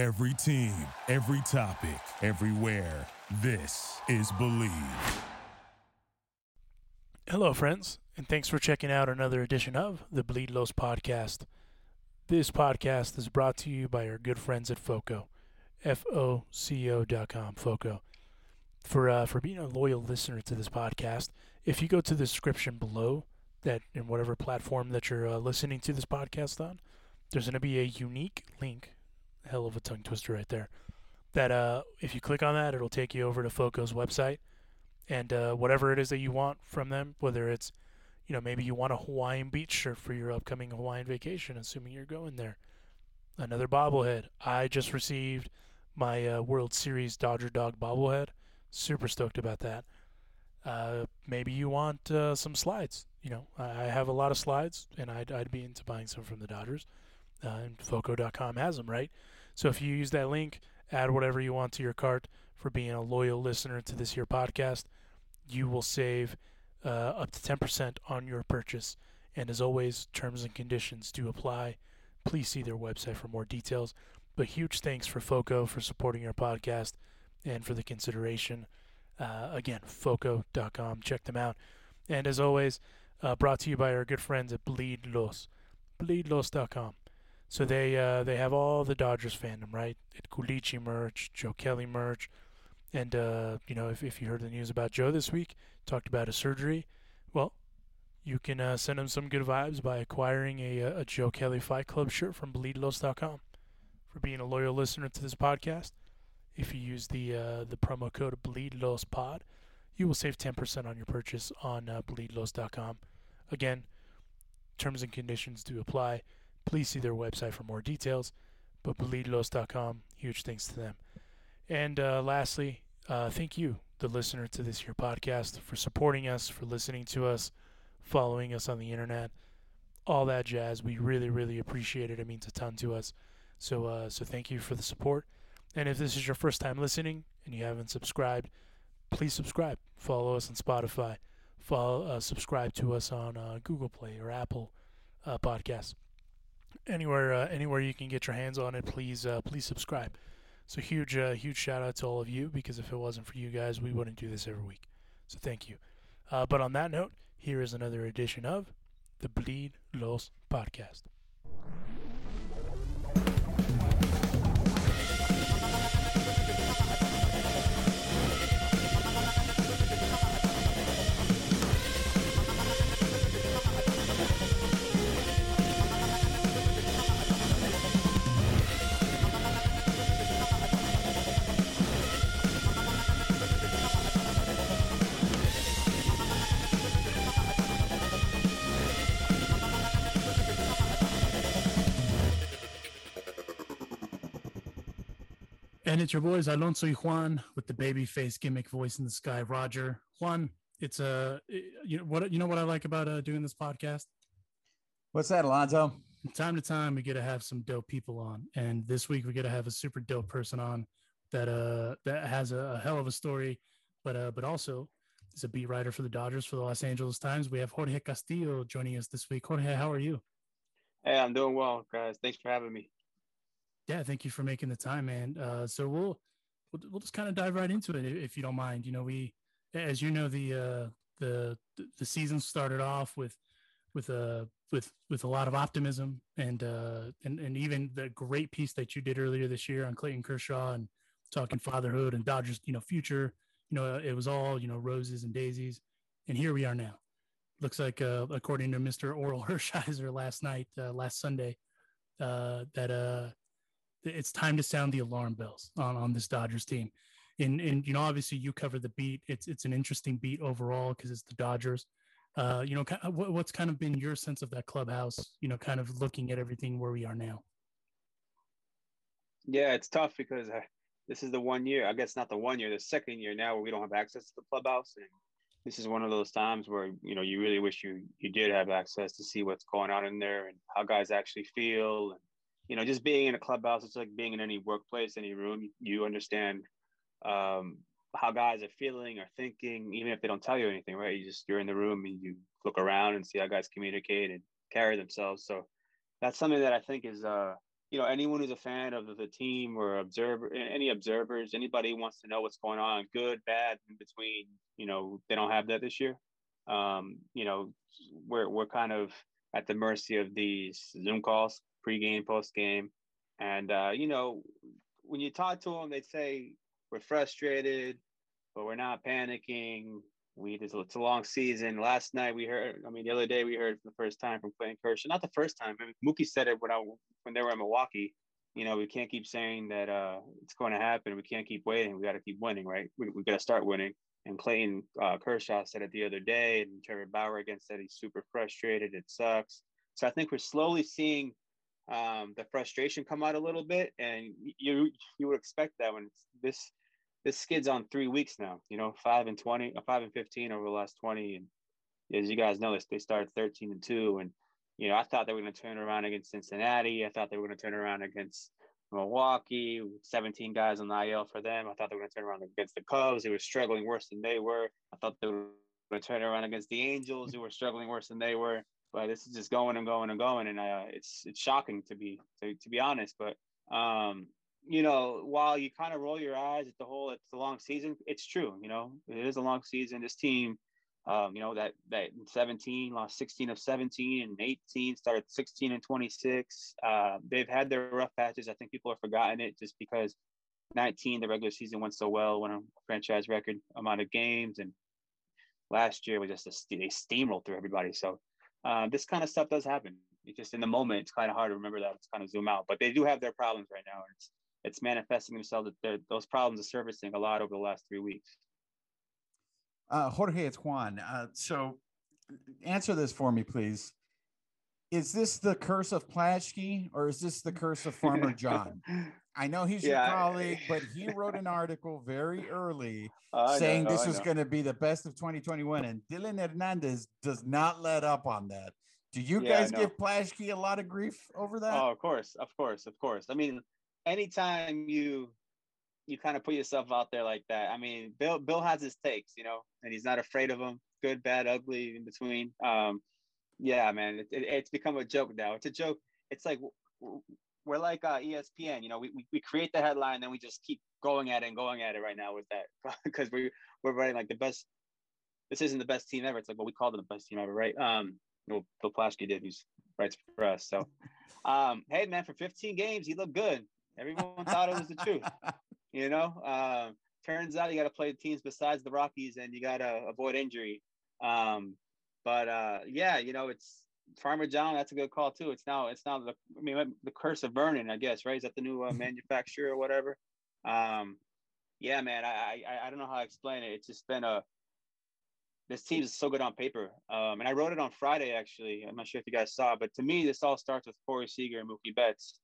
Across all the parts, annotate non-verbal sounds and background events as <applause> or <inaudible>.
Every team, every topic, everywhere. This is Believe. Hello, friends, and thanks for checking out another edition of the Bleed Los podcast. This podcast is brought to you by our good friends at FOCO, F-O-C-O dot com, FOCO. For, uh, for being a loyal listener to this podcast, if you go to the description below, that in whatever platform that you're uh, listening to this podcast on, there's going to be a unique link hell of a tongue twister right there. That uh, if you click on that, it'll take you over to FOCO's website, and uh, whatever it is that you want from them, whether it's, you know, maybe you want a Hawaiian beach shirt for your upcoming Hawaiian vacation, assuming you're going there. Another bobblehead. I just received my uh, World Series Dodger Dog bobblehead. Super stoked about that. Uh, maybe you want uh, some slides. You know, I have a lot of slides, and I'd, I'd be into buying some from the Dodgers. Uh, and Foco.com has them, right? So if you use that link, add whatever you want to your cart for being a loyal listener to this here podcast, you will save uh, up to 10% on your purchase. And as always, terms and conditions do apply. Please see their website for more details. But huge thanks for FOCO for supporting our podcast and for the consideration. Uh, again, FOCO.com. Check them out. And as always, uh, brought to you by our good friends at Bleed Los. BleedLos.com. So they uh, they have all the Dodgers fandom, right? At Culichi merch, Joe Kelly merch, and uh, you know if, if you heard the news about Joe this week, talked about his surgery. Well, you can uh, send him some good vibes by acquiring a, a Joe Kelly Fight Club shirt from BleedLos.com. For being a loyal listener to this podcast, if you use the uh, the promo code BleedLosPod, you will save 10% on your purchase on uh, BleedLos.com. Again, terms and conditions do apply. Please see their website for more details. But bleedlos.com, huge thanks to them. And uh, lastly, uh, thank you, the listener to this here podcast, for supporting us, for listening to us, following us on the internet, all that jazz. We really, really appreciate it. It means a ton to us. So, uh, so thank you for the support. And if this is your first time listening and you haven't subscribed, please subscribe. Follow us on Spotify. Follow, uh, subscribe to us on uh, Google Play or Apple uh, Podcasts anywhere uh, anywhere you can get your hands on it, please uh, please subscribe. So huge uh, huge shout out to all of you because if it wasn't for you guys, we wouldn't do this every week. So thank you. Uh, but on that note, here is another edition of the Bleed Los podcast. And it's your boys Alonso y Juan with the baby face gimmick voice in the sky, Roger. Juan, it's a uh, you know what you know what I like about uh, doing this podcast. What's that, Alonso? From time to time, we get to have some dope people on, and this week we get to have a super dope person on that uh that has a, a hell of a story, but uh but also is a beat writer for the Dodgers for the Los Angeles Times. We have Jorge Castillo joining us this week. Jorge, how are you? Hey, I'm doing well, guys. Thanks for having me yeah, thank you for making the time, man. Uh, so we'll, we'll, we'll just kind of dive right into it if you don't mind. You know, we, as you know, the uh, the the season started off with with a uh, with with a lot of optimism and uh, and and even the great piece that you did earlier this year on Clayton Kershaw and talking fatherhood and Dodgers, you know, future. You know, it was all you know roses and daisies, and here we are now. Looks like, uh, according to Mr. Orel <laughs> Hershiser last night, uh, last Sunday, uh, that uh, it's time to sound the alarm bells on, on this Dodgers team. And, and, you know, obviously you cover the beat. It's, it's an interesting beat overall because it's the Dodgers. Uh, you know, what's kind of been your sense of that clubhouse, you know, kind of looking at everything where we are now? Yeah, it's tough because uh, this is the one year, I guess not the one year, the second year now where we don't have access to the clubhouse. And this is one of those times where, you know, you really wish you, you did have access to see what's going on in there and how guys actually feel and you know, just being in a clubhouse, it's like being in any workplace, any room. You understand um, how guys are feeling or thinking, even if they don't tell you anything, right? You just you're in the room and you look around and see how guys communicate and carry themselves. So that's something that I think is uh, you know, anyone who's a fan of the team or observer, any observers, anybody wants to know what's going on, good, bad, in between, you know, they don't have that this year. Um, you know, we're we're kind of at the mercy of these Zoom calls, pregame, postgame, and uh, you know, when you talk to them, they say we're frustrated, but we're not panicking. We it's a long season. Last night we heard. I mean, the other day we heard for the first time from Clayton Kershaw. Not the first time. I mean, Mookie said it when I when they were in Milwaukee. You know, we can't keep saying that uh, it's going to happen. We can't keep waiting. We got to keep winning, right? We we got to start winning. And Clayton uh, Kershaw said it the other day, and Trevor Bauer again said he's super frustrated. It sucks. So I think we're slowly seeing um, the frustration come out a little bit, and you you would expect that when this this skid's on three weeks now. You know, five and twenty, uh, five and fifteen over the last twenty, and as you guys know, they started thirteen and two, and you know I thought they were going to turn around against Cincinnati. I thought they were going to turn around against Milwaukee, 17 guys on the IL for them. I thought they were going to turn around against the Cubs. They were struggling worse than they were. I thought they were going to turn around against the Angels, who were struggling worse than they were. But this is just going and going and going, and uh, it's it's shocking to be to, to be honest. But um, you know, while you kind of roll your eyes at the whole it's a long season, it's true. You know, it is a long season. This team um, you know, that that 17 lost 16 of 17 and 18 started 16 and 26. Uh, they've had their rough patches. I think people have forgotten it just because 19 the regular season went so well, won a franchise record amount of games, and last year was just a, they steamrolled through everybody. So uh, this kind of stuff does happen. It's just in the moment, it's kind of hard to remember that. It's kind of zoom out, but they do have their problems right now, and it's it's manifesting themselves that those problems are surfacing a lot over the last three weeks. Uh, Jorge, it's Juan. Uh, so answer this for me, please. Is this the curse of Plaschke or is this the curse of Farmer <laughs> John? I know he's yeah, your colleague, but he wrote an article very early <laughs> uh, saying know, this was going to be the best of 2021, and Dylan Hernandez does not let up on that. Do you yeah, guys give Plaschke a lot of grief over that? Oh, of course, of course, of course. I mean, anytime you you kind of put yourself out there like that. I mean, Bill Bill has his takes, you know, and he's not afraid of them. Good, bad, ugly, in between. Um, yeah, man, it, it, it's become a joke now. It's a joke. It's like we're like uh, ESPN. You know, we, we we create the headline, then we just keep going at it and going at it right now with that <laughs> because we we're writing like the best. This isn't the best team ever. It's like well, we called it the best team ever, right? Um, well, Bill Plaschke did. He's writes for us. So, um, hey man, for 15 games, he looked good. Everyone thought it was the truth. <laughs> You know, uh, turns out you got to play teams besides the Rockies, and you got to avoid injury. Um, but uh, yeah, you know, it's Farmer John. That's a good call too. It's now it's now the I mean the curse of Vernon, I guess, right? Is that the new uh, manufacturer or whatever? Um, yeah, man. I, I I don't know how to explain it. It's just been a this team is so good on paper. Um, and I wrote it on Friday, actually. I'm not sure if you guys saw, but to me, this all starts with Corey Seager and Mookie Betts.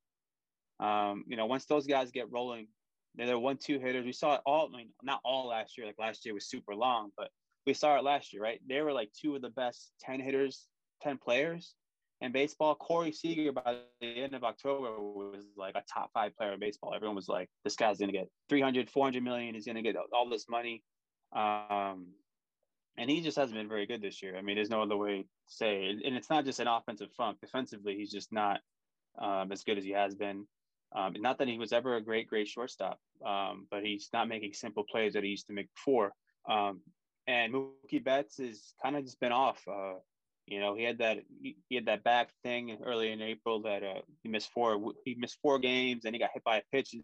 Um, you know, once those guys get rolling, they're one-two hitters. We saw it all. I mean, not all last year. Like last year was super long, but we saw it last year, right? They were like two of the best ten hitters, ten players in baseball. Corey Seager by the end of October was like a top five player in baseball. Everyone was like, this guy's going to get 300, 400 million. He's going to get all this money. Um, and he just hasn't been very good this year. I mean, there's no other way to say it. And it's not just an offensive funk. Defensively, he's just not um, as good as he has been. Um, not that he was ever a great, great shortstop, um, but he's not making simple plays that he used to make before. Um, and Mookie Betts is kind of just been off. Uh, you know, he had that he, had that back thing early in April that uh, he missed four. He missed four games, and he got hit by a pitch in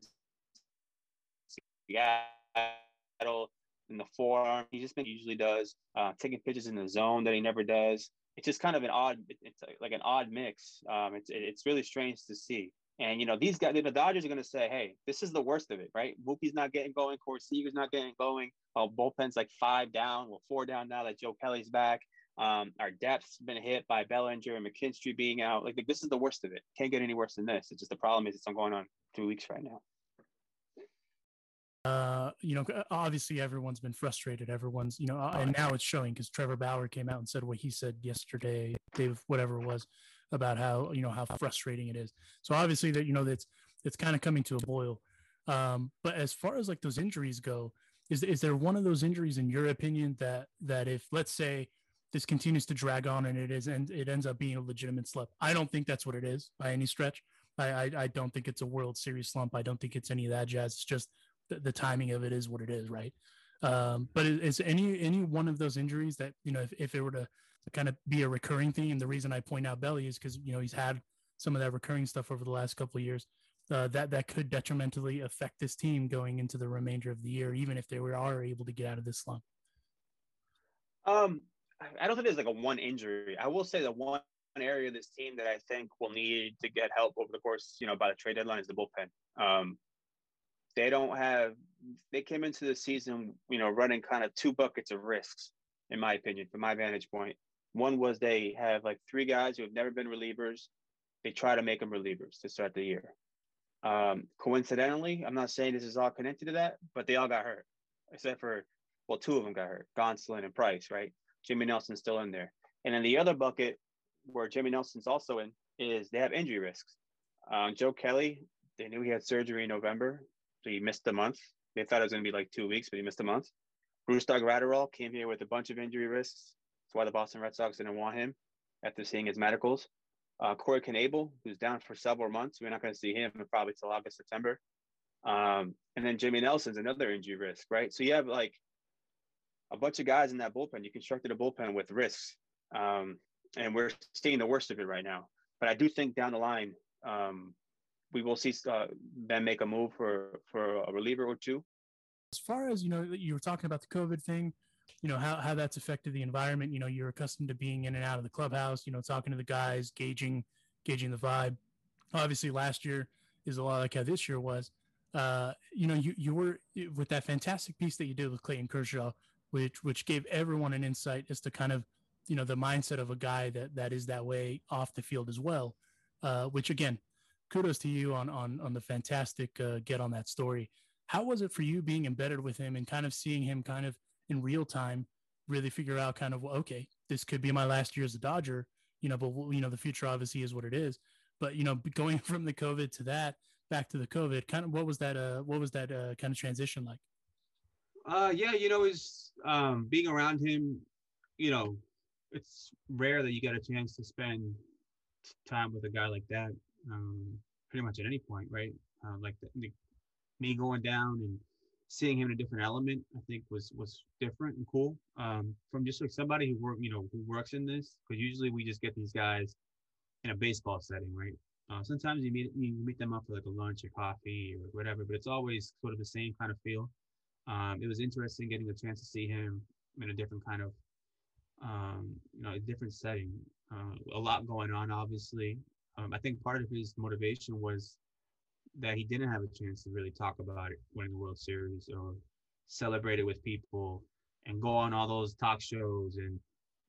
Seattle in the forearm. He just usually does, uh, taking pitches in the zone that he never does. It's just kind of an odd. It's like an odd mix. Um, it's it's really strange to see. And you know, these guys, the Dodgers are going to say, "Hey, this is the worst of it, right? Mookie's not getting going, Seager's not getting going. Our bullpen's like five down, well, four down now that Joe Kelly's back. Um, our depth's been hit by Bellinger and McKinstry being out. Like this is the worst of it. Can't get any worse than this. It's just the problem is it's going on two weeks right now. Uh, you know, obviously everyone's been frustrated. Everyone's, you know, and now it's showing because Trevor Bauer came out and said what he said yesterday, Dave, whatever it was, about how you know how frustrating it is. So obviously that you know that's it's kind of coming to a boil. Um, but as far as like those injuries go, is is there one of those injuries in your opinion that that if let's say this continues to drag on and it is and it ends up being a legitimate slip? I don't think that's what it is by any stretch. I, I, I don't think it's a World Series slump. I don't think it's any of that jazz. It's just the, the timing of it is what it is, right? Um, but is, any any one of those injuries that you know if, if it were to, to kind of be a recurring thing, and the reason I point out Belly is because you know he's had some of that recurring stuff over the last couple of years. Uh, that that could detrimentally affect this team going into the remainder of the year, even if they were are able to get out of this slump. Um, I don't think there's like a one injury. I will say the one area of this team that I think will need to get help over the course, you know, by the trade deadline is the bullpen. Um, they don't have. They came into the season, you know, running kind of two buckets of risks, in my opinion, from my vantage point. One was they have like three guys who have never been relievers. They try to make them relievers to start the year. Um, coincidentally, I'm not saying this is all connected to that, but they all got hurt, except for well, two of them got hurt, Gonsolin and Price, right? Jimmy Nelson's still in there. And then the other bucket where Jimmy Nelson's also in is they have injury risks. Um, Joe Kelly, they knew he had surgery in November, so he missed a month. They thought it was going to be like two weeks, but he missed a month. Brusdar Graterol came here with a bunch of injury risks. That's why the Boston Red Sox didn't want him after seeing his medicals. Uh, Corey Knebel, who's down for several months. We're not going to see him probably till August, September. Um, and then Jimmy Nelson's another injury risk, right? So you have like a bunch of guys in that bullpen. You constructed a bullpen with risks. Um, and we're seeing the worst of it right now. But I do think down the line, um, we will see uh, them make a move for for a reliever or two. As far as you know, you were talking about the COVID thing, you know how how that's affected the environment. You know, you're accustomed to being in and out of the clubhouse. You know, talking to the guys, gauging gauging the vibe. Obviously, last year is a lot like how this year was. Uh, you know, you you were with that fantastic piece that you did with Clayton Kershaw, which which gave everyone an insight as to kind of you know the mindset of a guy that that is that way off the field as well. Uh, which again, kudos to you on on on the fantastic uh, get on that story. How was it for you being embedded with him and kind of seeing him kind of in real time really figure out kind of okay, this could be my last year as a Dodger, you know, but you know the future obviously is what it is. But you know, going <laughs> from the COVID to that back to the COVID, kind of what was that? Uh, what was that uh, kind of transition like? Uh, yeah, you know, is um, being around him. You know, it's rare that you get a chance to spend time with a guy like that. Um, pretty much at any point, right? Uh, like the, the, me going down and seeing him in a different element, I think was was different and cool. Um, from just like somebody who work, you know, who works in this, because usually we just get these guys in a baseball setting, right? Uh, sometimes you meet you meet them up for like a lunch or coffee or whatever, but it's always sort of the same kind of feel. Um, it was interesting getting a chance to see him in a different kind of, um, you know, a different setting. Uh, a lot going on, obviously. Um, I think part of his motivation was that he didn't have a chance to really talk about it winning the World Series or celebrate it with people and go on all those talk shows and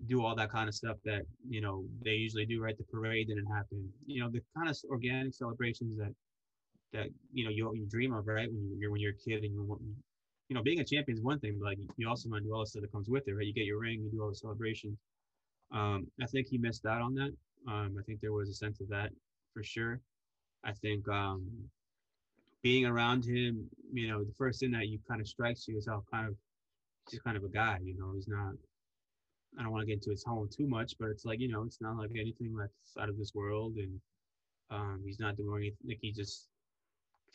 do all that kind of stuff that you know they usually do. Right, the parade didn't happen. You know, the kind of organic celebrations that that you know you, you dream of, right? When you're when you're a kid and you you know, being a champion is one thing, but like you also want to do all the stuff that comes with it, right? You get your ring, you do all the celebrations. Um, I think he missed out on that. Um, I think there was a sense of that for sure. I think um, being around him, you know, the first thing that you kind of strikes you is how kind of just kind of a guy, you know, he's not. I don't want to get into his home too much, but it's like you know, it's not like anything that's out of this world, and um, he's not doing anything. Like he just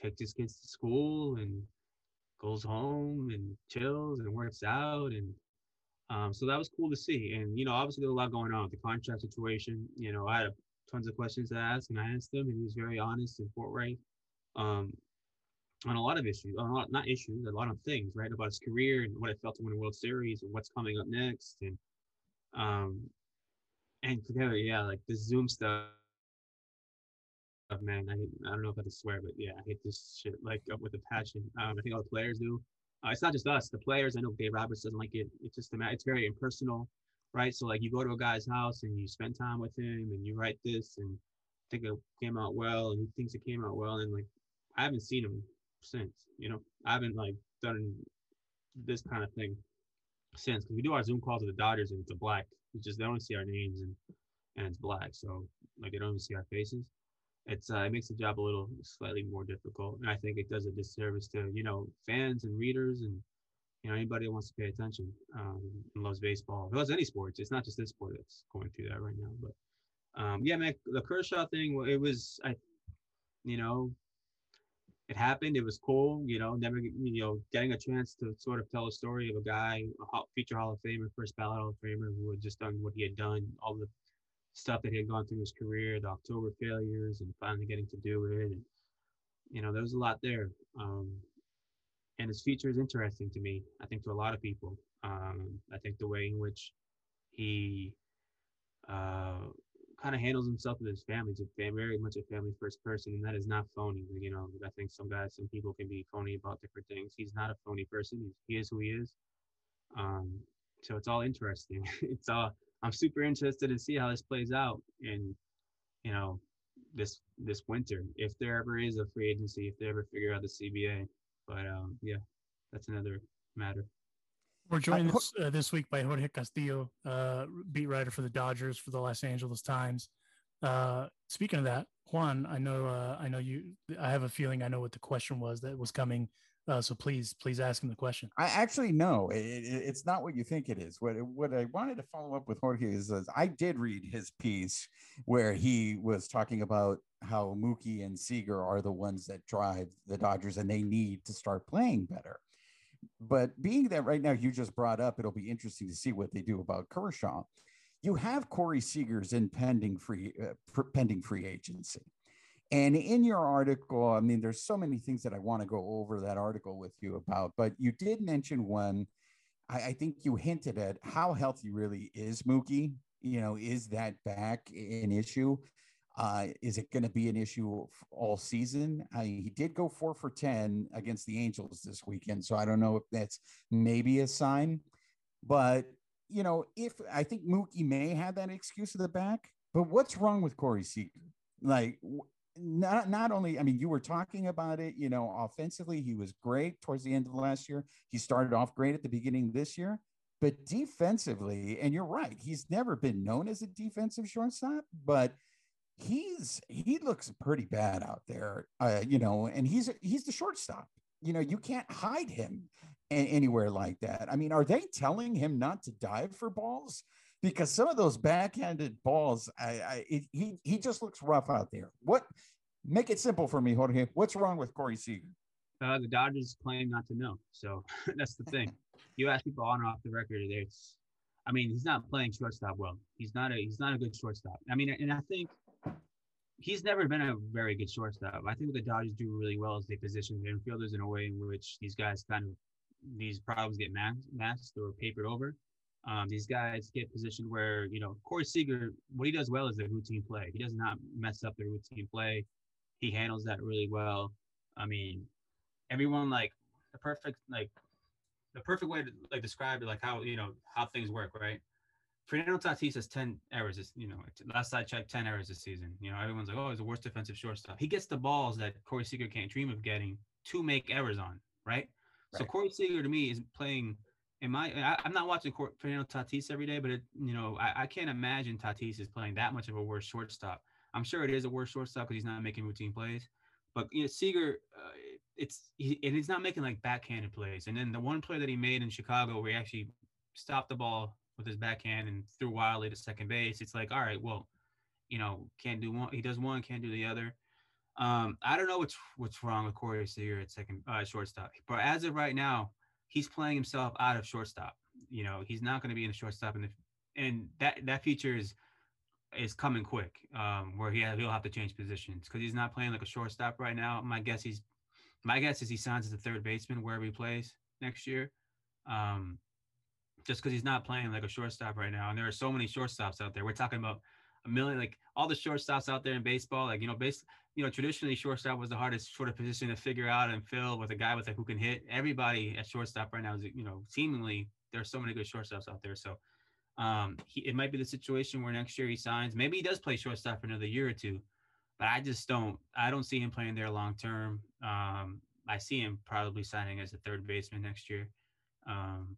takes his kids to school and goes home and chills and works out and um, so that was cool to see. And you know obviously there's a lot going on with the contract situation. You know i had tons of questions to ask and i asked him and he was very honest and forthright um, on a lot of issues on a lot, not issues a lot of things right about his career and what it felt to win a world series and what's coming up next and um and yeah like the zoom stuff man. I I don't know if I can swear, but yeah, I hate this shit like with a passion. Um, I think all the players do. Uh, it's not just us, the players. I know Dave Roberts doesn't like it. It's just it's very impersonal, right? So like you go to a guy's house and you spend time with him and you write this and think it came out well and he thinks it came out well and like I haven't seen him since. You know, I haven't like done this kind of thing since because we do our Zoom calls with the Dodgers and it's a black. It's just they don't see our names and and it's black, so like they don't even see our faces it's uh, it makes the job a little slightly more difficult, and I think it does a disservice to you know fans and readers and you know anybody that wants to pay attention um, and loves baseball, loves any sports. It's not just this sport that's going through that right now, but um, yeah, man, the Kershaw thing, it was I you know, it happened. It was cool, you know, never, you know, getting a chance to sort of tell a story of a guy, a future Hall of Famer, first ballot Hall of Famer, who had just done what he had done, all the stuff that he had gone through his career, the October failures, and finally getting to do it. And, you know, there was a lot there. Um, and his future is interesting to me. I think to a lot of people. Um, I think the way in which he uh, kind of handles himself with his family. He's a very much a family first person, and that is not phony. You know, I think some guys, some people can be phony about different things. He's not a phony person. He's, he is who he is. Um, so it's all interesting. <laughs> it's all. I'm super interested to see how this plays out in, you know, this this winter if there ever is a free agency, if they ever figure out the CBA. But um, yeah, that's another matter. We're joined this, uh, this week by Jorge Castillo, uh, beat writer for the Dodgers for the Los Angeles Times. Uh, speaking of that, Juan, I know, uh, I know you. I have a feeling I know what the question was that was coming. Uh, so please, please ask him the question. I actually know it, it, it's not what you think it is. What what I wanted to follow up with Jorge is, is I did read his piece where he was talking about how Mookie and Seager are the ones that drive the Dodgers and they need to start playing better. But being that right now you just brought up, it'll be interesting to see what they do about Kershaw. You have Corey Seager's in pending free uh, pending free agency. And in your article, I mean, there's so many things that I want to go over that article with you about, but you did mention one. I, I think you hinted at how healthy really is Mookie. You know, is that back an issue? Uh, is it going to be an issue all season? I, he did go four for 10 against the Angels this weekend. So I don't know if that's maybe a sign. But, you know, if I think Mookie may have that excuse at the back, but what's wrong with Corey Seager? Like, not, not only, I mean, you were talking about it, you know, offensively, he was great towards the end of last year. He started off great at the beginning this year. But defensively, and you're right, he's never been known as a defensive shortstop, but – he's he looks pretty bad out there, uh, you know, and he's he's the shortstop. You know, you can't hide him anywhere like that. I mean, are they telling him not to dive for balls? Because some of those backhanded balls, I, I it, he he just looks rough out there. What? Make it simple for me, Jorge. What's wrong with Corey Seager? Uh, the Dodgers claim not to know, so <laughs> that's the thing. you ask people on or off the record, it's. I mean, he's not playing shortstop well. He's not a he's not a good shortstop. I mean, and I think he's never been a very good shortstop. I think what the Dodgers do really well is they position their infielders in a way in which these guys kind of these problems get masked or papered over. Um, these guys get positioned where you know Corey Seager, what he does well is the routine play. He does not mess up the routine play. He handles that really well. I mean, everyone like the perfect like the perfect way to like describe it, like how you know how things work, right? Fernando Tatis has 10 errors. This, you know, last I checked, 10 errors this season. You know, everyone's like, oh, he's the worst defensive shortstop. He gets the balls that Corey Seager can't dream of getting to make errors on, right? right. So Corey Seager to me is playing. My, I, am not watching Fernando Tatis every day, but it, you know, I, I can't imagine Tatis is playing that much of a worse shortstop. I'm sure it is a worse shortstop because he's not making routine plays. But you know, Seager, uh, it's he, and he's not making like backhanded plays. And then the one play that he made in Chicago, where he actually stopped the ball with his backhand and threw wildly to second base. It's like, all right, well, you know, can't do one. He does one, can't do the other. Um, I don't know what's what's wrong with Corey Seager at second uh, shortstop, but as of right now, he's playing himself out of shortstop. You know, he's not going to be in the shortstop, and and that that feature is is coming quick, um, where he he'll have to change positions because he's not playing like a shortstop right now. My guess he's my guess is he signs as a third baseman wherever he plays next year. Um, just because he's not playing like a shortstop right now. And there are so many shortstops out there. We're talking about a million, like all the shortstops out there in baseball. Like you know, base, you know, traditionally shortstop was the hardest sort of position to figure out and fill with a guy with a who can hit. Everybody at shortstop right now is, you know, seemingly there are so many good shortstops out there. So um, he, it might be the situation where next year he signs. Maybe he does play shortstop for another year or two, but I just don't. I don't see him playing there long term. Um, I see him probably signing as a third baseman next year. Um,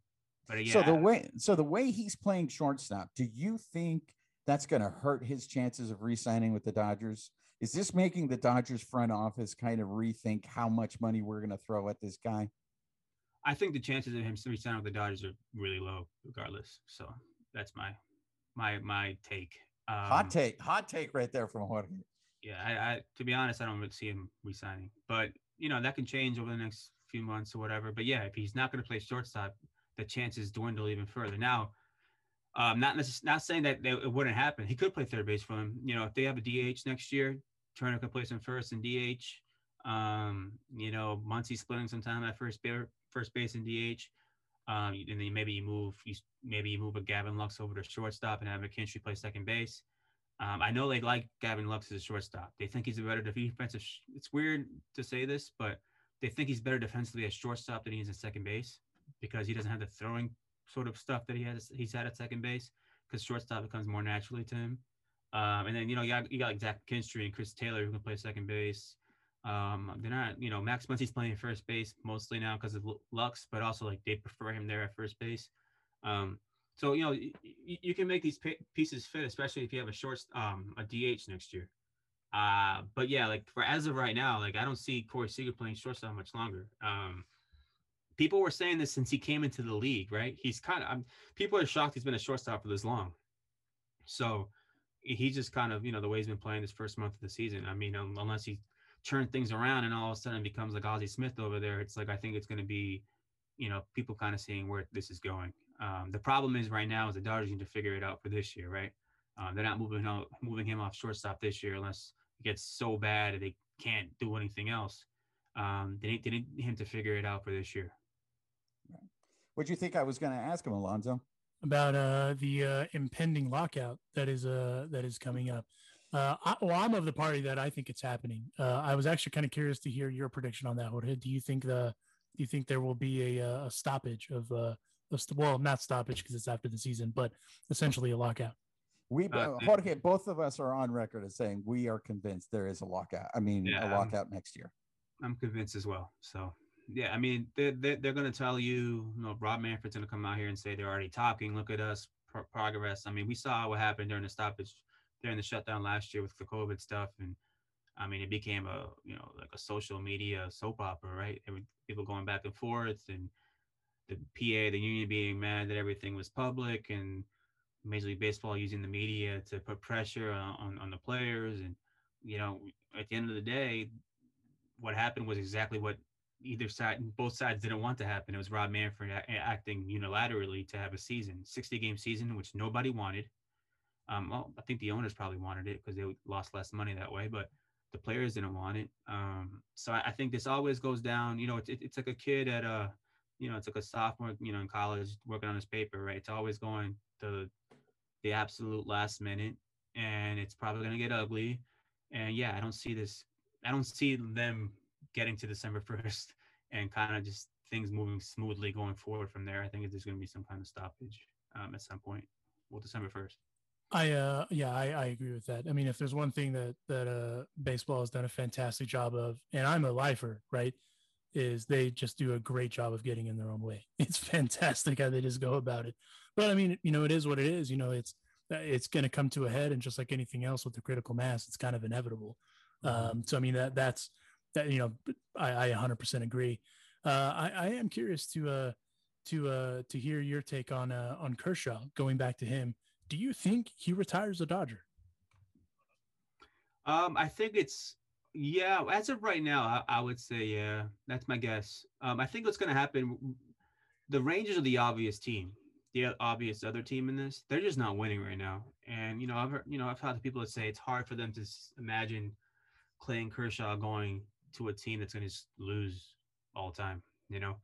but yeah. So the way so the way he's playing shortstop, do you think that's going to hurt his chances of re-signing with the Dodgers? Is this making the Dodgers front office kind of rethink how much money we're going to throw at this guy? I think the chances of him re-signing with the Dodgers are really low, regardless. So that's my my my take. Um, hot take, hot take right there from Jorge. Yeah, I, I to be honest, I don't really see him re-signing, but you know that can change over the next few months or whatever. But yeah, if he's not going to play shortstop, the chances dwindle even further. Now, um, not necess- not saying that it wouldn't happen. He could play third base for him. You know, if they have a DH next year, Turner could play some first and DH. Um, you know, Muncy splitting some time at first base, first base and DH. Um, and then maybe you move you maybe you move a Gavin Lux over to shortstop and have McKinstry play second base. Um, I know they like Gavin Lux as a shortstop. They think he's a better defensive. It's weird to say this, but they think he's better defensively as shortstop than he is at second base because he doesn't have the throwing sort of stuff that he has he's had at second base because shortstop becomes more naturally to him. Um, and then you know you got you got like Zach McKinstry and Chris Taylor who can play second base. Um, they're not you know Max Muncy's playing first base mostly now because of Lux, but also like they prefer him there at first base. Um, so you know you, you can make these pieces fit, especially if you have a short um, a DH next year. Uh, but yeah, like for as of right now, like I don't see Corey Seager playing shortstop much longer. Um, people were saying this since he came into the league, right? He's kind of, I'm, people are shocked he's been a shortstop for this long. So he just kind of, you know, the way he's been playing this first month of the season. I mean, unless he turned things around and all of a sudden becomes like Ozzie Smith over there, it's like I think it's going to be, you know, people kind of seeing where this is going. Um, the problem is right now is the Dodgers need to figure it out for this year, right? Um, they're not moving out, moving him off shortstop this year unless it gets so bad that they can't do anything else. Um, they need, they need him to figure it out for this year. What do you think I was going to ask him, Alonso? About uh, the uh, impending lockout that is uh, that is coming up. Uh, I, well, I'm of the party that I think it's happening. Uh, I was actually kind of curious to hear your prediction on that. Jorge. Do you think the do you think there will be a, uh, a stoppage of, uh, of well, not stoppage because it's after the season, but essentially a lockout? We uh, Jorge, both of us are on record as saying we are convinced there is a lockout. I mean, yeah, a lockout next year. I'm convinced as well. So yeah, I mean, they're, they're, going to tell you, you know, Rob Manfred's going to come out here and say they're already talking. Look at us, pro- progress. I mean, we saw what happened during the stoppage, during the shutdown last year with the COVID stuff. And I mean, it became a, you know, like a social media soap opera, right? People going back and forth and the PA, the union being mad that everything was public and Major League Baseball using the media to put pressure on, on, on the players. And, you know, at the end of the day, what happened was exactly what either side, both sides didn't want to happen. It was Rob Manfred acting unilaterally to have a season, 60 game season, which nobody wanted. Um, well, I think the owners probably wanted it because they lost less money that way, but the players didn't want it. Um, so I, I, think this always goes down. You know, it's, it's like a kid at a, you know, it's like a sophomore, you know, in college working on his paper, right? It's always going to the absolute last minute, and it's probably going to get ugly. And yeah, I don't see this. I don't see them getting to December <laughs> 1st and kind of just things moving smoothly going forward from there. I think there's going to be some kind of stoppage um, at some point. Well, December 1st. I uh yeah I, I agree with that. I mean, if there's one thing that that uh baseball has done a fantastic job of, and I'm a lifer, right, is they just do a great job of getting in their own way. <laughs> It's fantastic how they just go about it. But I mean, you know, it is what it is. You know, it's it's going to come to a head, and just like anything else with the critical mass, it's kind of inevitable. Mm-hmm. Um, so I mean that that's that you know I, I 100% agree. Uh, I, I am curious to uh, to uh, to hear your take on uh, on Kershaw. Going back to him, do you think he retires a Dodger? Um, I think it's yeah. As of right now, I, I would say yeah. That's my guess. Um, I think what's going to happen. The Rangers are the obvious team, the obvious other team in this. They're just not winning right now, and you know I've heard, you know I've had people that say it's hard for them to imagine Clayton Kershaw going to a team that's going to lose all the time, you know?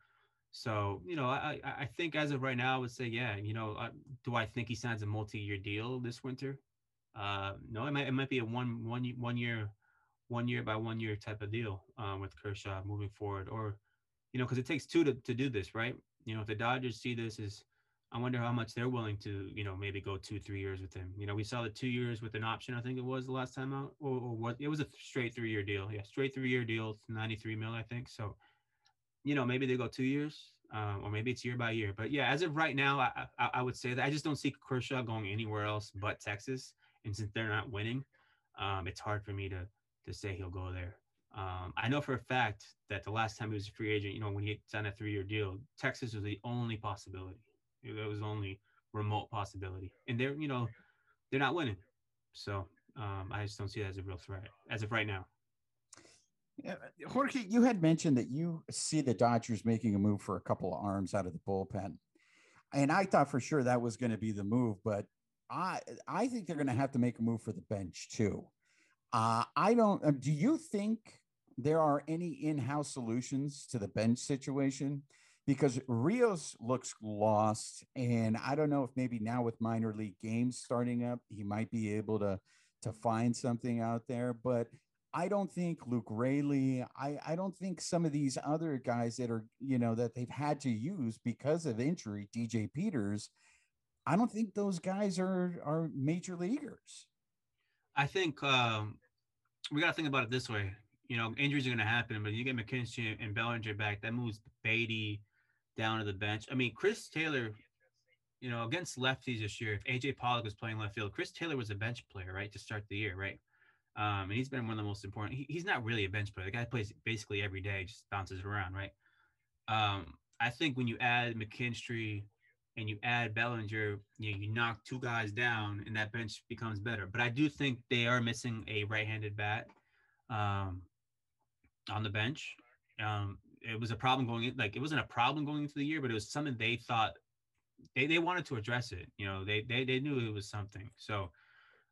So, you know, I, I think as of right now, I would say, yeah, you know, uh, do I think he signs a multi-year deal this winter? Uh, no, it might, it might be a one, one, one year, one year by one year type of deal um, with Kershaw moving forward, or, you know, cause it takes two to, to do this, right? You know, if the Dodgers see this as I wonder how much they're willing to, you know, maybe go two, three years with him. You know, we saw the two years with an option. I think it was the last time out, or, or what? It was a straight three-year deal. Yeah, straight three-year deal, ninety-three mil, I think. So, you know, maybe they go two years, um, or maybe it's year by year. But yeah, as of right now, I, I, I would say that I just don't see Kershaw going anywhere else but Texas. And since they're not winning, um, it's hard for me to to say he'll go there. Um, I know for a fact that the last time he was a free agent, you know, when he signed a three-year deal, Texas was the only possibility. That was only remote possibility, and they're you know they're not winning. So Um, I just don't see that as a real threat as of right now. Yeah, Jorge, you had mentioned that you see the Dodgers making a move for a couple of arms out of the bullpen, and I thought for sure that was going to be the move, but I I think they're going to have to make a move for the bench too. Uh, I don't. Uh, do you think there are any in-house solutions to the bench situation? Because Rios looks lost, and I don't know if maybe now with minor league games starting up, he might be able to to find something out there. But I don't think Luke Raley, I, I don't think some of these other guys that are, you know, that they've had to use because of injury, DJ Peters, I don't think those guys are are major leaguers. I think um, we got to think about it this way. You know, injuries are going to happen, but you get McKinstry and Bellinger back. That moves Beaty down to the bench. I mean, Chris Taylor, you know, against lefties this year, if AJ Pollock was playing left field, Chris Taylor was a bench player, right, to start the year, right? Um, and he's been one of the most important. He, he's not really a bench player. The guy plays basically every day, just bounces around, right? Um, I think when you add McKinstry and you add Bellinger, you, know, you knock two guys down, and that bench becomes better. But I do think they are missing a right-handed bat um, on the bench. Um, it was a problem going in, like it wasn't a problem going into the year, but it was something they thought they, they wanted to address it. You know, they they they knew it was something. So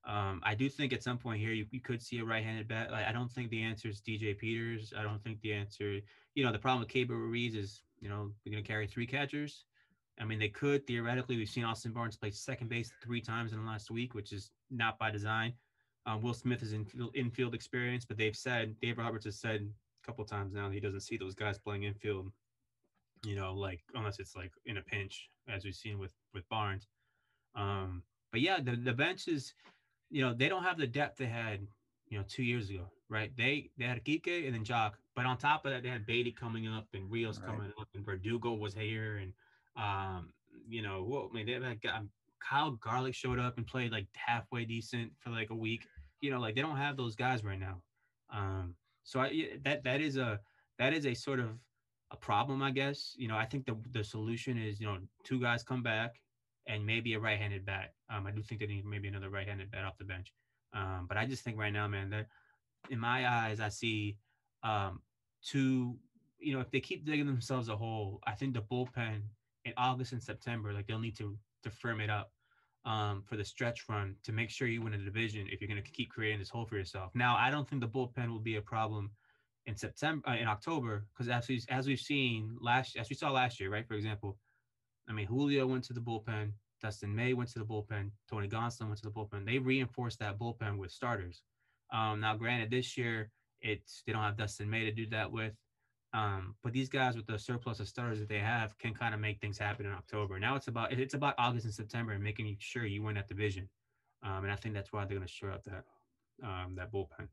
um, I do think at some point here you, you could see a right-handed bat. Like, I don't think the answer is DJ Peters. I don't think the answer, you know, the problem with Keibert Ruiz is, you know, we're going to carry three catchers. I mean, they could theoretically. We've seen Austin Barnes play second base three times in the last week, which is not by design. Um, Will Smith is in infield experience, but they've said Dave Roberts has said couple times now he doesn't see those guys playing infield. You know, like unless it's like in a pinch, as we've seen with with Barnes. Um, but yeah, the the bench is you know, they don't have the depth they had, you know, two years ago, right? They they had Kike and then Joc, but on top of that, they had Beaty coming up and Rios right. coming up and Verdugo was here and um, you know, what I mean, they had um, Kyle Garlick showed up and played like halfway decent for like a week. You know, like they don't have those guys right now. Um, so I that that is a that is a sort of a problem, I guess. You know, I think the the solution is you know two guys come back and maybe a right-handed bat. Um, I do think they need maybe another right-handed bat off the bench. Um, but I just think right now, man, that in my eyes, I see um, two. You know, if they keep digging themselves a hole, I think the bullpen in August and September, like they'll need to to firm it up um, for the stretch run to make sure you win a division. If you're going to keep creating this hole for yourself. Now, I don't think the bullpen will be a problem in September, uh, in October, because as we as we've seen last, as we saw last year, right? For example, I mean, Julio went to the bullpen. Dustin May went to the bullpen. Tony Gonsolin went to the bullpen. They reinforced that bullpen with starters. Um, now, granted, this year it's they don't have Dustin May to do that with, um, but these guys with the surplus of starters that they have can kind of make things happen in October. Now it's about it's about August and September and making sure you win that division, um, and I think that's why they're going to shore up that um, that bullpen.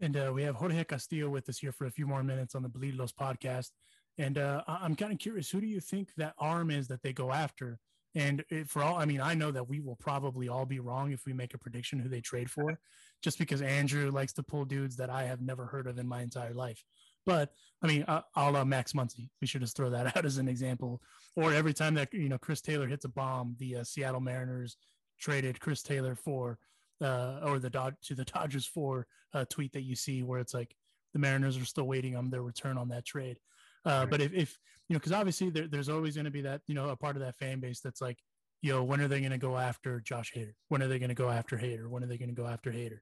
And uh, we have Jorge Castillo with us here for a few more minutes on the Bleed Los podcast. And uh, I'm kind of curious, who do you think that arm is that they go after? And for all, I mean, I know that we will probably all be wrong if we make a prediction who they trade for, just because Andrew likes to pull dudes that I have never heard of in my entire life. But I mean, uh, a la Max Muncy, we should just throw that <laughs> out as an example. Or every time that you know Chris Taylor hits a bomb, the uh, Seattle Mariners traded Chris Taylor for, uh, or the Dod- to the Dodgers for a tweet that you see where it's like the Mariners are still waiting on their return on that trade. Uh, right. But if, if you know, because obviously there, there's always going to be that you know a part of that fan base that's like, yo, when are they going to go after Josh Hader? When are they going to go after Hader? When are they going to go after Hader?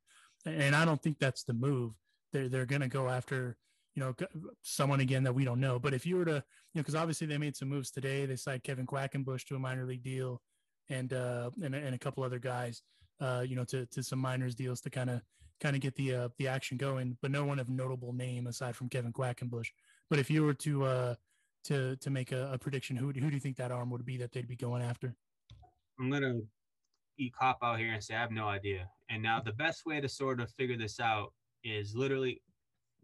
And I don't think that's the move. They're they're going to go after you know someone again that we don't know. But if you were to you know, because obviously they made some moves today. They signed Kevin Quackenbush to a minor league deal, and uh, and and a couple other guys, uh, you know, to to some minors deals to kind of kind of get the uh, the action going. But no one of notable name aside from Kevin Quackenbush. But if you were to uh, to to make a, a, prediction, who who do you think that arm would be that they'd be going after? I'm gonna eat cop out here and say I have no idea. And now the best way to sort of figure this out is literally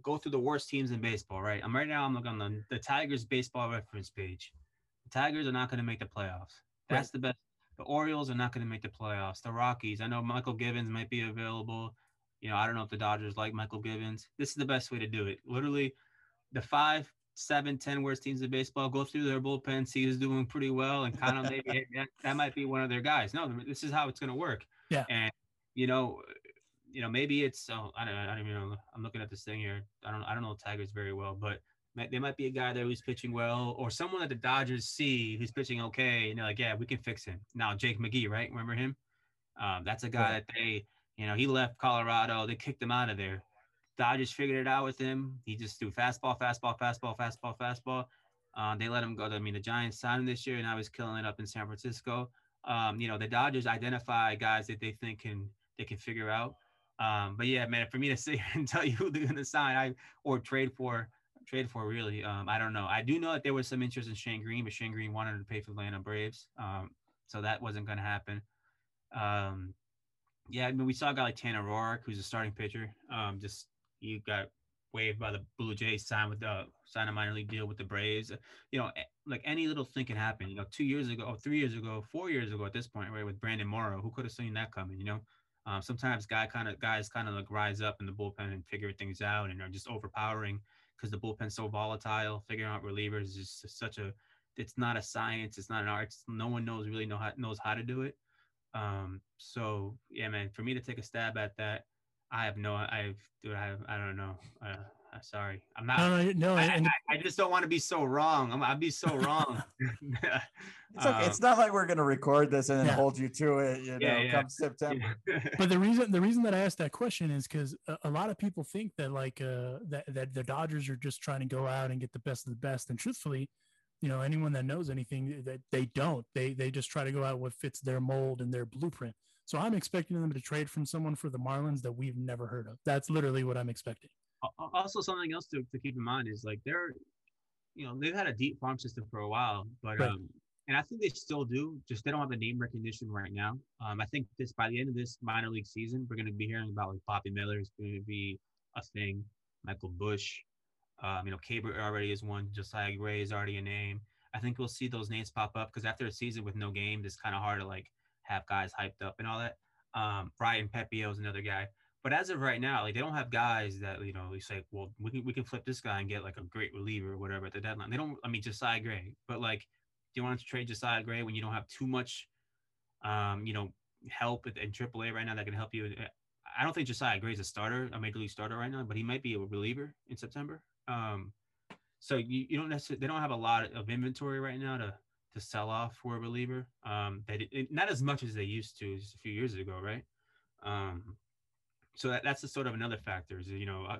go through the worst teams in baseball. Right? I'm right now. I'm looking on the, the Tigers baseball reference page. The Tigers are not going to make the playoffs. That's right. the best. The Orioles are not going to make the playoffs. The Rockies. I know Mychal Givens might be available. You know, I don't know if the Dodgers like Mychal Givens. This is the best way to do it. Literally, the five, seven, ten worst teams in baseball, go through their bullpen, see who's doing pretty well, and kind of maybe <laughs> that, that might be one of their guys. No, this is how it's going to work. Yeah. And you know, you know, maybe it's oh, I don't I don't even know. I'm looking at this thing here. I don't I don't know Tigers very well, but there might be a guy there who's pitching well, or someone that the Dodgers see who's pitching okay, and they're like, yeah, we can fix him. Now Jake McGee, right? Remember him? Um, that's a guy that they, you know, he left Colorado. They kicked him out of there. Dodgers figured it out with him. He just threw fastball, fastball, fastball, fastball, fastball. Uh, they let him go. I mean, the Giants signed him this year, and I was killing it up in San Francisco. Um, you know, the Dodgers identify guys that they think can they can figure out. Um, but yeah, man, for me to sit <laughs> here and tell you who they're gonna sign, I or trade for, trade for really, um, I don't know. I do know that there was some interest in Shane Greene, but Shane Greene wanted to pay for the Atlanta Braves, um, so that wasn't gonna happen. Um, yeah, I mean, we saw a guy like Tanner Roark, who's a starting pitcher. Um, just you got waived by the Blue Jays, signed with the signed a minor league deal with the Braves. You know, like any little thing can happen. You know, two years ago, three years ago, four years ago at this point, right, with Brandon Morrow, who could have seen that coming? You know, um, sometimes guy kind of guys kind of like rise up in the bullpen and figure things out and are just overpowering because the bullpen's so volatile. Figuring out relievers is just such a it's not a science. It's not an art. No one knows really know how knows how to do it. Um, so yeah, man, for me to take a stab at that, I have no, I've, dude, I have, I don't know. Uh, uh sorry, I'm not. No, no, no I, I, I, just don't want to be so wrong. I'm, I'd be so <laughs> wrong. it's okay. Um, it's not like we're gonna record this and then yeah. hold you to it. You know, yeah, yeah. come September. <laughs> but the reason, the reason that I asked that question is because a, a, lot of people think that like uh, that that the Dodgers are just trying to go out and get the best of the best, and truthfully, you know anyone that knows anything that they don't they they just try to go out what fits their mold and their blueprint so i'm expecting them to trade from someone for the marlins that we've never heard of that's literally what i'm expecting also something else to, to keep in mind is like they're you know they've had a deep farm system for a while but right. um and i think they still do just they don't have the name recognition right now um i think this by the end of this minor league season we're going to be hearing about like bobby miller is going to be a thing michael busch um, you know, Keibert already is one. Josiah Gray is already a name. I think we'll see those names pop up because after a season with no games, it's kind of hard to like have guys hyped up and all that. Um, Ryan Pepiot is another guy. But as of right now, like they don't have guys that you know we say, well, we can we can flip this guy and get like a great reliever or whatever at the deadline. They don't. I mean, Josiah Gray, but like, do you want to trade Josiah Gray when you don't have too much, um, you know, help in AAA right now that can help you? I don't think Josiah Gray is a starter, a major league starter right now, but he might be a reliever in September. Um, so you, you don't necessarily they don't have a lot of inventory right now to to sell off for a reliever. Um, that not as much as they used to just a few years ago, right? Um, so that, that's the sort of another factor. Is you know, uh,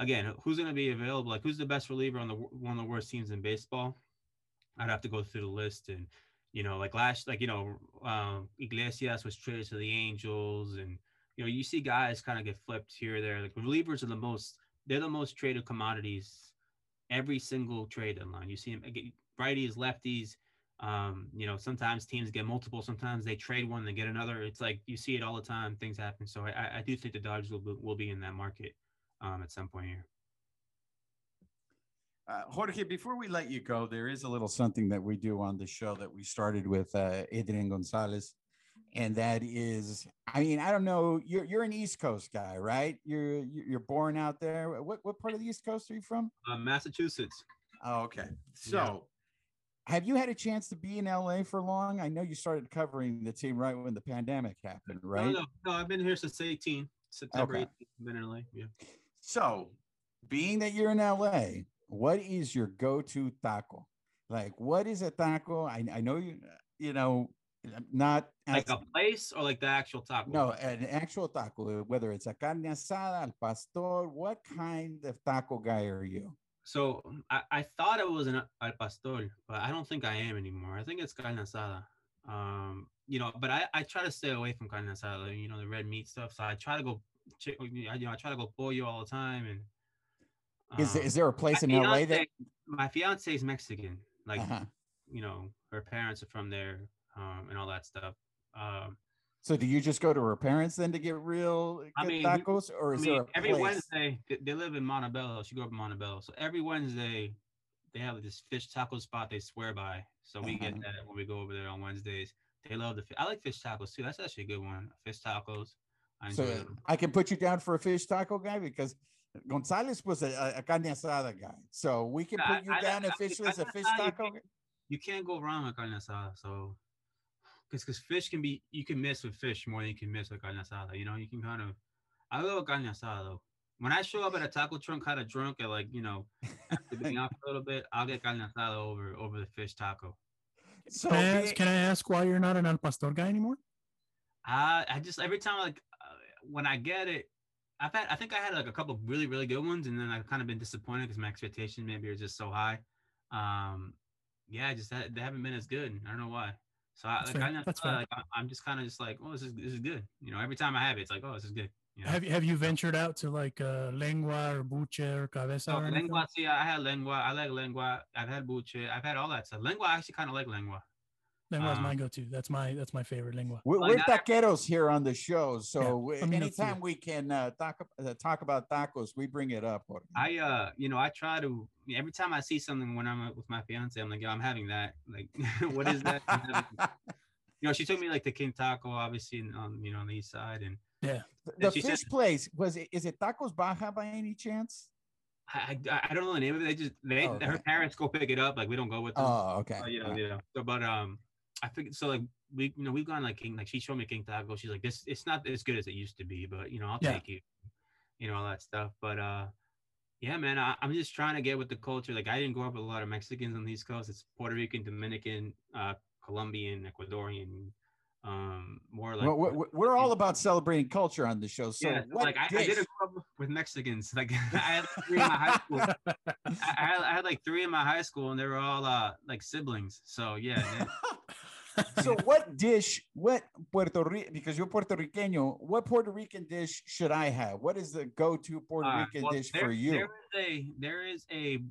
again, who's going to be available? Like, who's the best reliever on the one of the worst teams in baseball? I'd have to go through the list and you know, like last, like you know, um, Iglesias was traded to the Angels, and you know, you see guys kind of get flipped here there. Like relievers are the most they're the most traded commodities every single trade deadline. You see them righties, lefties. Um, you know, sometimes teams get multiple, sometimes they trade one and get another. It's like you see it all the time. Things happen. So I, I do think the Dodgers will be, will be in that market um, at some point here. Uh, Jorge, before we let you go, there is a little something that we do on the show that we started with uh, Adrian Gonzalez and that is i mean i don't know you're you're an east coast guy right you're you're born out there what what part of the east coast are you from uh, massachusetts oh okay so. Have you had a chance to be in la for long i know you started covering the team right when the pandemic happened right no no, no i've been here since 18 september okay. 18 been in la yeah so being that you're in la what is your go-to taco like what is a taco i, I know you you know not like a place or like the actual taco? No, an actual taco, whether it's a carne asada, al pastor, what kind of taco guy are you? So I, I thought I was an al pastor, but I don't think I am anymore. I think it's carne asada. Um, you know, but I, I try to stay away from carne asada, you know, the red meat stuff. So I try to go, you know, I try to go pollo all the time. And um, is, is there a place in LA that my fiance is Mexican? Like, uh-huh. you know, her parents are from there um, and all that stuff. Um, so do you just go to her parents then to get real I mean, tacos, or is I mean, there every place? Wednesday they live in Montebello? She grew up in Montebello, so every Wednesday they have this fish taco spot they swear by. So we uh-huh. get that when we go over there on Wednesdays. They love the. Fish. I like fish tacos too. That's actually a good one. Fish tacos. I so them. I can put you down for a fish taco guy because Gonzalez was a, a carne asada guy. So we can put you I, down I, officially as a fish taco. You, you, can't go wrong with carne asada. So because because fish can be you can miss with fish more than you can miss with carne asada. You know, you can kind of. I love carne asada though. When I show up at a taco trunk kind of drunk at like you know, after being off a little bit, I'll get carne asada over over the fish taco. So Can I, ask, can I ask why you're not an al pastor guy anymore? I I just every time like uh, when I get it, I've had I think I had like a couple of really really good ones, and then I've kind of been disappointed because my expectations maybe are just so high. Um, yeah, just they haven't been as good. I don't know why. So I, That's like, fair. I know, That's uh, fair. like I'm just kind of just like, oh, this is this is good. You know, every time I have it, it's like, oh, this is good. You know? Have you have you ventured out to like uh, lengua or buche or cabeza? So or lengua, see, I had lengua. I like lengua. I've had buche. I've had all that stuff. Lengua, I actually kind of like lengua. Lengua's um, my go-to. That's my that's my favorite lingua. We're, we're taqueros here on the show, so we- I mean, that's anytime we can uh, talk uh, talk about tacos, we bring it up. I uh, you know, I try to every time I see something when I'm uh, with my fiance, I'm like, yo, I'm having that. Like, <laughs> what is that? <laughs> You know, she took me like the King Taco, obviously, and on you know on the east side, and yeah, the she said- fish place was it? Is it Tacos Baja by any chance? I, I I don't know the name of it. They just they Oh, okay. her parents go pick it up. Like we don't go with them. Oh, okay. Uh, you know, you know. So, but um, I think so. Like we, you know, we've gone like King. Like she showed me King Taco. She's like, this, it's not as good as it used to be, but you know, I'll Yeah. take you. You know all that stuff. But uh, yeah, man, I, I'm just trying to get with the culture. Like I didn't grow up with a lot of Mexicans on the East Coast. It's Puerto Rican, Dominican, uh, Colombian, Ecuadorian. Um, more like well, we're, we're all about celebrating culture on the show. So, yeah, like I, I didn't grow up with Mexicans. Like <laughs> I had like, three in my high school. I, I had, I had like three in my high school, and they were all uh like siblings. So yeah, <laughs> so what dish what puerto Rican, because you're puerto riqueño what puerto rican dish should i have what is the go-to puerto Uh, rican well, dish there- for you There is a there is a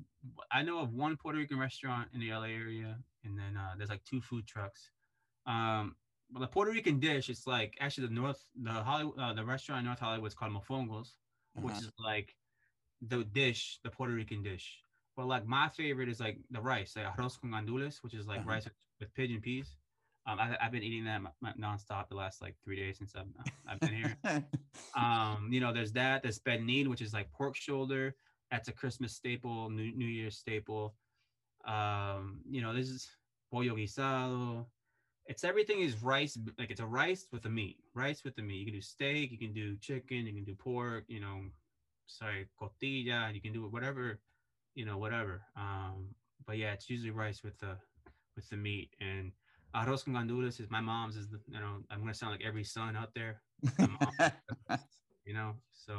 I know of one Puerto Rican restaurant in the LA area, and then uh, there's like two food trucks. Um, but the Puerto Rican dish, it's like actually the North the Hollywood uh, the restaurant in North Hollywood is called Mofongos, which Uh-huh. is like the dish, the Puerto Rican dish. But like my favorite is like the rice, like arroz con gandules, which is like Uh-huh. rice with pigeon peas. Um, I, I've been eating that nonstop the last like three days since I've, I've been here. <laughs> Um, you know, there's that. There's pernil, which is like pork shoulder. That's a Christmas staple, New, New Year's staple. Um, you know, this is pollo guisado. It's everything is rice, like it's a rice with a meat, rice with the meat. You can do steak, you can do chicken, you can do pork, you know, sorry, costilla, you can do whatever, you know, whatever. Um, but yeah, it's usually rice with the with the meat and arroz con gandules is my mom's is the you know I'm gonna sound like every son out there <laughs> you know. So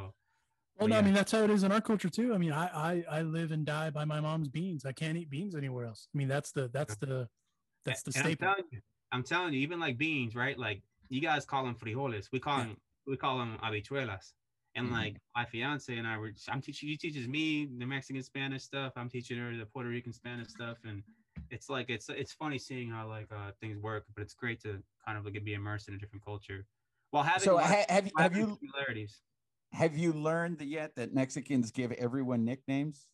Well, But no, I mean that's how it is in our culture too. I mean, I, I I live and die by my mom's beans. I can't eat beans anywhere else. I mean, that's the that's the that's the and I'm staple. telling you, I'm telling you, even like beans, right? Like you guys call them frijoles, we call Yeah. them we call them habichuelas. And Mhm. like my fiance and I were, I'm teaching. She teaches me the Mexican Spanish stuff. I'm teaching her the Puerto Rican Spanish stuff, and it's like it's it's funny seeing how like uh, things work. But it's great to kind of like be immersed in a different culture while having so ha- have, you- have you similarities. have you learned yet that mexicans give everyone nicknames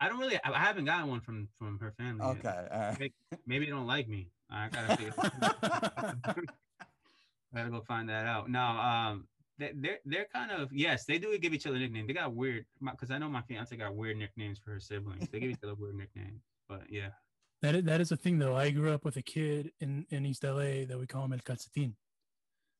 I don't really. I haven't gotten one from from her family. okay all right. Maybe they don't like me. I gotta figure. I <laughs> <laughs> gotta go find that out. No, um, they, they're they're kind of yes, they do give each other nicknames. They got weird because I know my fiance got weird nicknames for her siblings. They give each other weird nicknames, but yeah. That is, that is a thing though. I grew up with a kid in in East LA that we call him El Calcetin,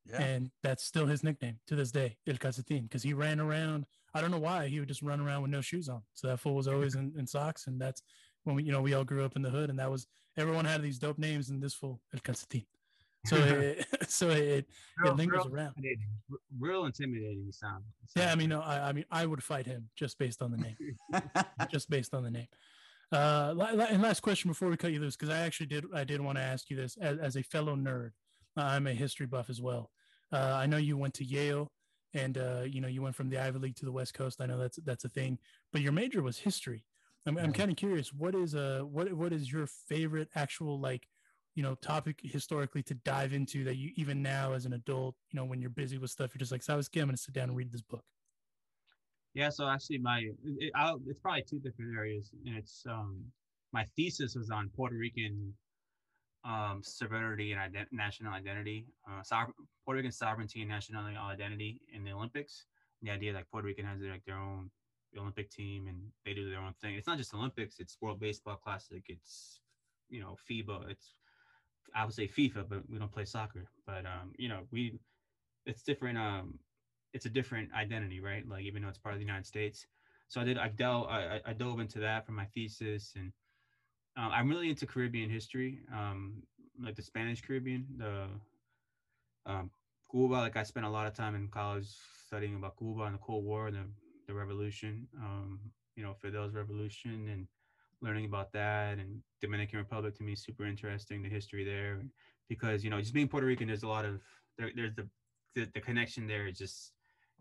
yeah and that's still his nickname to this day, El Calcetin, because he ran around. I don't know why he would just run around with no shoes on. So that fool was always in, in socks, and that's when we you know we all grew up in the hood, and that was everyone had these dope names, and this fool El Calcetin. So <laughs> it, <laughs> so it it lingers around. intimidating. R- Real intimidating sound. Yeah, I mean, no, I, I mean, I would fight him just based on the name. <laughs> just based on the name. Uh, and last question before we cut you loose, because I actually did I did want to ask you this as, as a fellow nerd. I'm a history buff as well. Uh, I know you went to Yale, and uh, you know you went from the Ivy League to the West Coast. I know that's that's a thing, but your major was history. I'm, I'm kind of curious. What is uh what what is your favorite actual like you know topic historically to dive into that you even now as an adult you know when you're busy with stuff you're just like so I was I'm gonna sit down and read this book. Yeah, so actually, my it, it's probably two different areas, and it's um my thesis was on Puerto Rican um sovereignty and ident- national identity, uh, sover- Puerto Rican sovereignty and national identity in the Olympics. The idea that Puerto Rican has like their own Olympic team and they do their own thing. It's not just Olympics; it's World Baseball Classic. It's you know FIBA. It's I would say FIFA, but we don't play soccer. But um, you know, we it's different. Um, it's a different identity, right? Like even though it's part of the United States. So I did. I delve. I, I dove into that for my thesis, and um, I'm really into Caribbean history, um, like the Spanish Caribbean, the um, Cuba. Like I spent a lot of time in college studying about Cuba and the Cold War and the, the revolution. Um, you know, Fidel's revolution and learning about that and Dominican Republic to me is super interesting, the history there. Because, you know, just being Puerto Rican, there's a lot of there, there's the, the the connection there is just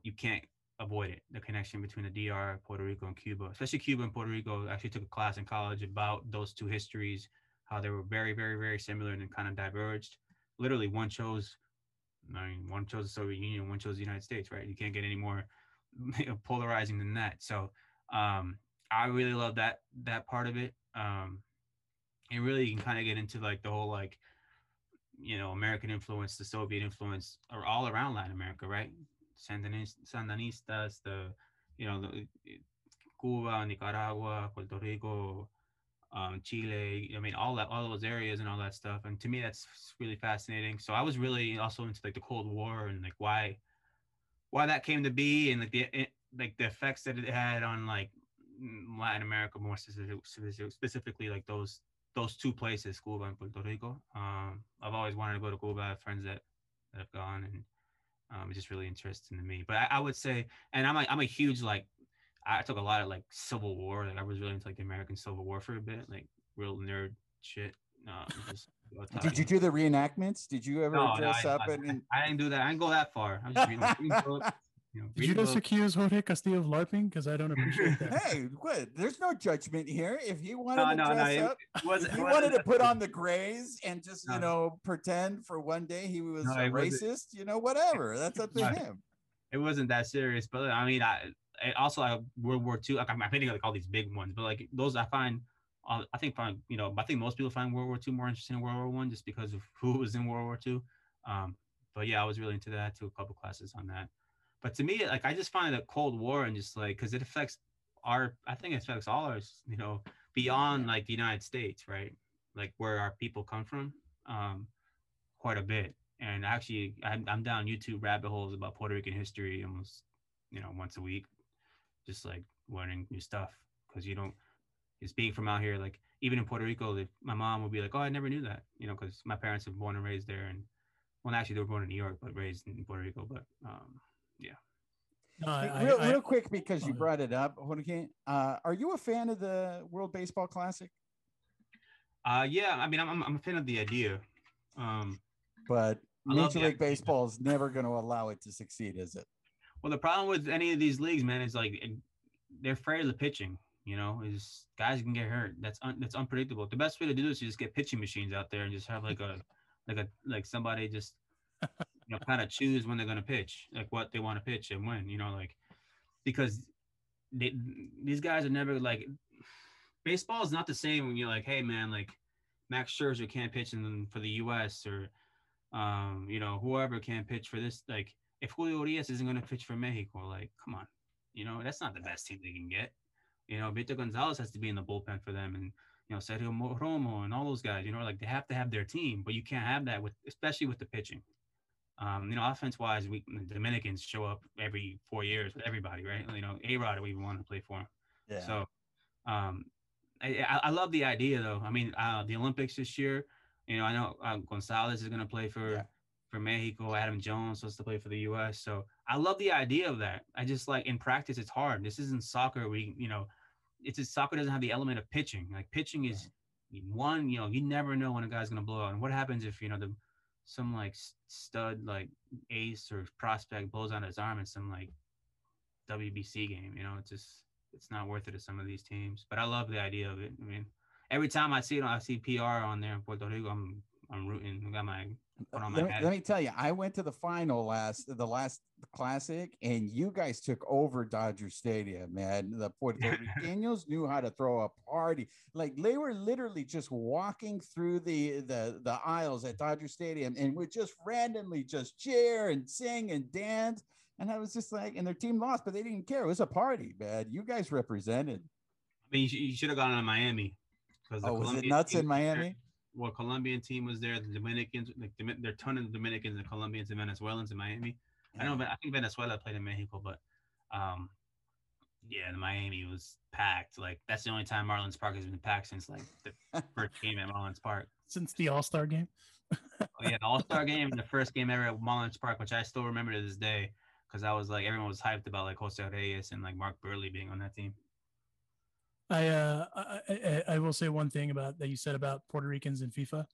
you can't avoid it. The connection between the DR, Puerto Rico, and Cuba, especially Cuba and Puerto Rico. I actually took a class in college about those two histories, how they were very, very, very similar and then kind of diverged. Literally, one chose, I mean, one chose the Soviet Union, one chose the United States, right? You can't get any more <laughs> polarizing than that. So, um, I really love that that part of it. Um, and really, you can kind of get into like the whole like, you know, American influence, the Soviet influence, are all around Latin America, right? Sandinistas, the, you know, the Cuba, Nicaragua, Puerto Rico, um, Chile. I mean, all that, all those areas and all that stuff. And to me, that's really fascinating. So I was really also into like the Cold War and like why, why that came to be and like the it, like the effects that it had on like Latin America, more specific, specifically like those those two places, Cuba and Puerto Rico. Um, I've always wanted to go to Cuba. I have friends that, that have gone, and um, it's just really interesting to me. But I, I would say, and I'm like, I'm a huge like, I took a lot of like Civil War. Like I was really into like the American Civil War for a bit, like real nerd shit. Uh, just, <laughs> Did you do the reenactments? Did you ever no, dress no, I, up I, and? I, didn't do that. I didn't go that far. I'm just reading <laughs> you know, Did you just accuse Jorge Castillo of LARPing? Because I don't appreciate that. <laughs> hey, what? There's no judgment here. If he wanted no, to no, dress no, up, it wasn't, if he it wanted to wasn't- put on the grays and just you know pretend for one day he was No, a racist, you know, whatever. That's up to No. him. it wasn't that serious, but I mean, I, I also I, World War II. Like I'm, I'm like all these big ones, but like those I find, uh, I think find you know, I think most people find World War II more interesting than World War One just because of <laughs> who was in World War II. Um, but yeah, I was really into that. Took a couple classes on that. But to me, like I just find the Cold War and just like because it affects our, I think it affects all ours, you know, beyond like the United States, right? Like where our people come from, um, quite a bit. And actually, I'm, I'm down YouTube rabbit holes about Puerto Rican history almost, you know, once a week, just like learning new stuff because you don't. Just being from out here, like even in Puerto Rico, my mom would be like, "Oh, I never knew that," you know, because my parents were born and raised there, and well, actually they were born in New York but raised in Puerto Rico. But um, No, I, real, I- real quick, because you brought it up, Jorge, uh, are you a fan of the World Baseball Classic? uh, yeah, I mean, I'm, I'm, I'm a fan of the idea. Um, But I Major League. Baseball is never going to allow it to succeed, is it? Well, the problem with any of these leagues, man, is like they're afraid of the pitching. You know, is guys can get hurt. That's un, that's unpredictable. The best way to do this is just get pitching machines out there and just have like a like a like somebody just you know kind of choose when they're gonna pitch, like what they want to pitch and when. You know, like because they, these guys are never like baseball is not the same when you're like, hey man, like Max Scherzer can't pitch in for the U.S. or um, you know whoever can't pitch for this. Like if Julio Urias isn't going to pitch for Mexico, like come on, you know that's not the best team they can get. You know, Victor Gonzalez has to be in the bullpen for them, and you know Sergio Mo- Romo and all those guys. You know, like they have to have their team, but you can't have that with, especially with the pitching. Um, you know, offense wise, we the Dominicans show up every four years with everybody, right? You know, A Rod we even want to play for him. Yeah. So, um, I, I love the idea though. I mean, uh, the Olympics this year. You know, I know uh, Gonzalez is going to play for Yeah. for Mexico. Adam Jones supposed to play for the U.S. So I love the idea of that. I just like in practice, it's hard. This isn't soccer. We you know, it's just soccer doesn't have the element of pitching. Like pitching is one. You know, you never know when a guy's going to blow out. And what happens if you know the some like stud like ace or prospect blows on his arm in some like WBC game. You know, it's just it's not worth it to some of these teams. But I love the idea of it. I mean, every time I see it, I see PR on there in Puerto Rico. I'm I'm rooting. I got my let, me, let me tell you, I went to the final last, the last classic, and you guys took over Dodger Stadium, man. The Puerto Ricanos <laughs> knew how to throw a party. Like they were literally just walking through the the the aisles at Dodger Stadium and would just randomly just cheer and sing and dance. And I was just like, and their team lost, but they didn't care. It was a party, man. You guys represented. I mean, you, should have gone to Miami. Oh, was it nuts in Miami? Well, Colombian team was there. The Dominicans, like there are a ton of Dominicans and Colombians and Venezuelans in Miami. I don't know, but I think Venezuela played in Mexico, but um, yeah, the Miami was packed. Like that's the only time Marlins Park has been packed since like the <laughs> first game at Marlins Park. Since the All Star game. Oh, yeah, the All Star game, the first game ever at Marlins Park, which I still remember to this day, because I was like everyone was hyped about like Jose Reyes and like Mark Buehrle being on that team. I, uh, I, I will say one thing about that you said about Puerto Ricans in FIFA.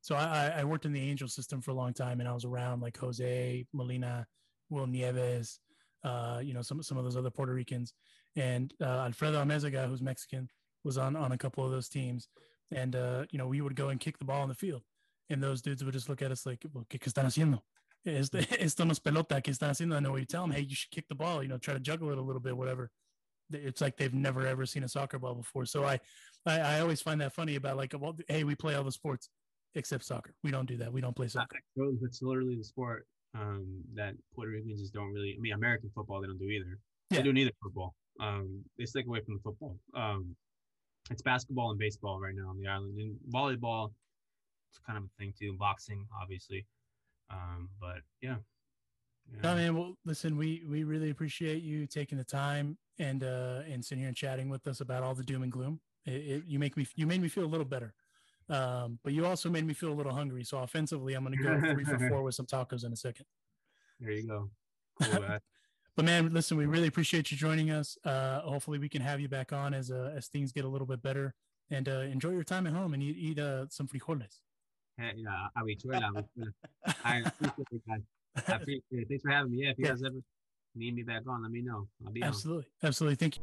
So I, I worked in the Angel system for a long time, and I was around like Jose Molina, Will Nieves, uh, you know, some some of those other Puerto Ricans, and uh, Alfredo Amezaga, who's Mexican, was on on a couple of those teams, and uh, you know, we would go and kick the ball on the field, and those dudes would just look at us like, well, "¿Qué están haciendo?" <laughs> Esto, no es pelota. ¿Qué están haciendo? What you tell them. Hey, you should kick the ball. You know, try to juggle it a little bit, whatever it's like they've never ever seen a soccer ball before. So I, I, I always find that funny about like, well, hey, we play all the sports except soccer. We don't do that. We don't play soccer. It's literally the sport um, that Puerto Ricans just don't really. I mean, American football they don't do either. Yeah. They don't either football. Um, they stick away from the football. Um, it's basketball and baseball right now on the island, and volleyball. It's kind of a thing too. Boxing, obviously. Um, but yeah. Yeah. No, man. Well, listen, we we really appreciate you taking the time and uh and sitting here and chatting with us about all the doom and gloom. It, it, you make me you made me feel a little better, um, but you also made me feel a little hungry. So offensively, I'm going to go <laughs> three for four with some tacos in a second. There you go. Cool. <laughs> But man, listen, we really appreciate you joining us. Uh, hopefully, we can have you back on as uh, as things get a little bit better. And uh, enjoy your time at home and eat, eat uh, some frijoles. Yeah, habichuela, habichuela. I appreciate it, guys. I appreciate it. Thanks for having me. Yeah, if you Yeah. guys ever need me back on, let me know. I'll be on. Absolutely, absolutely. Thank you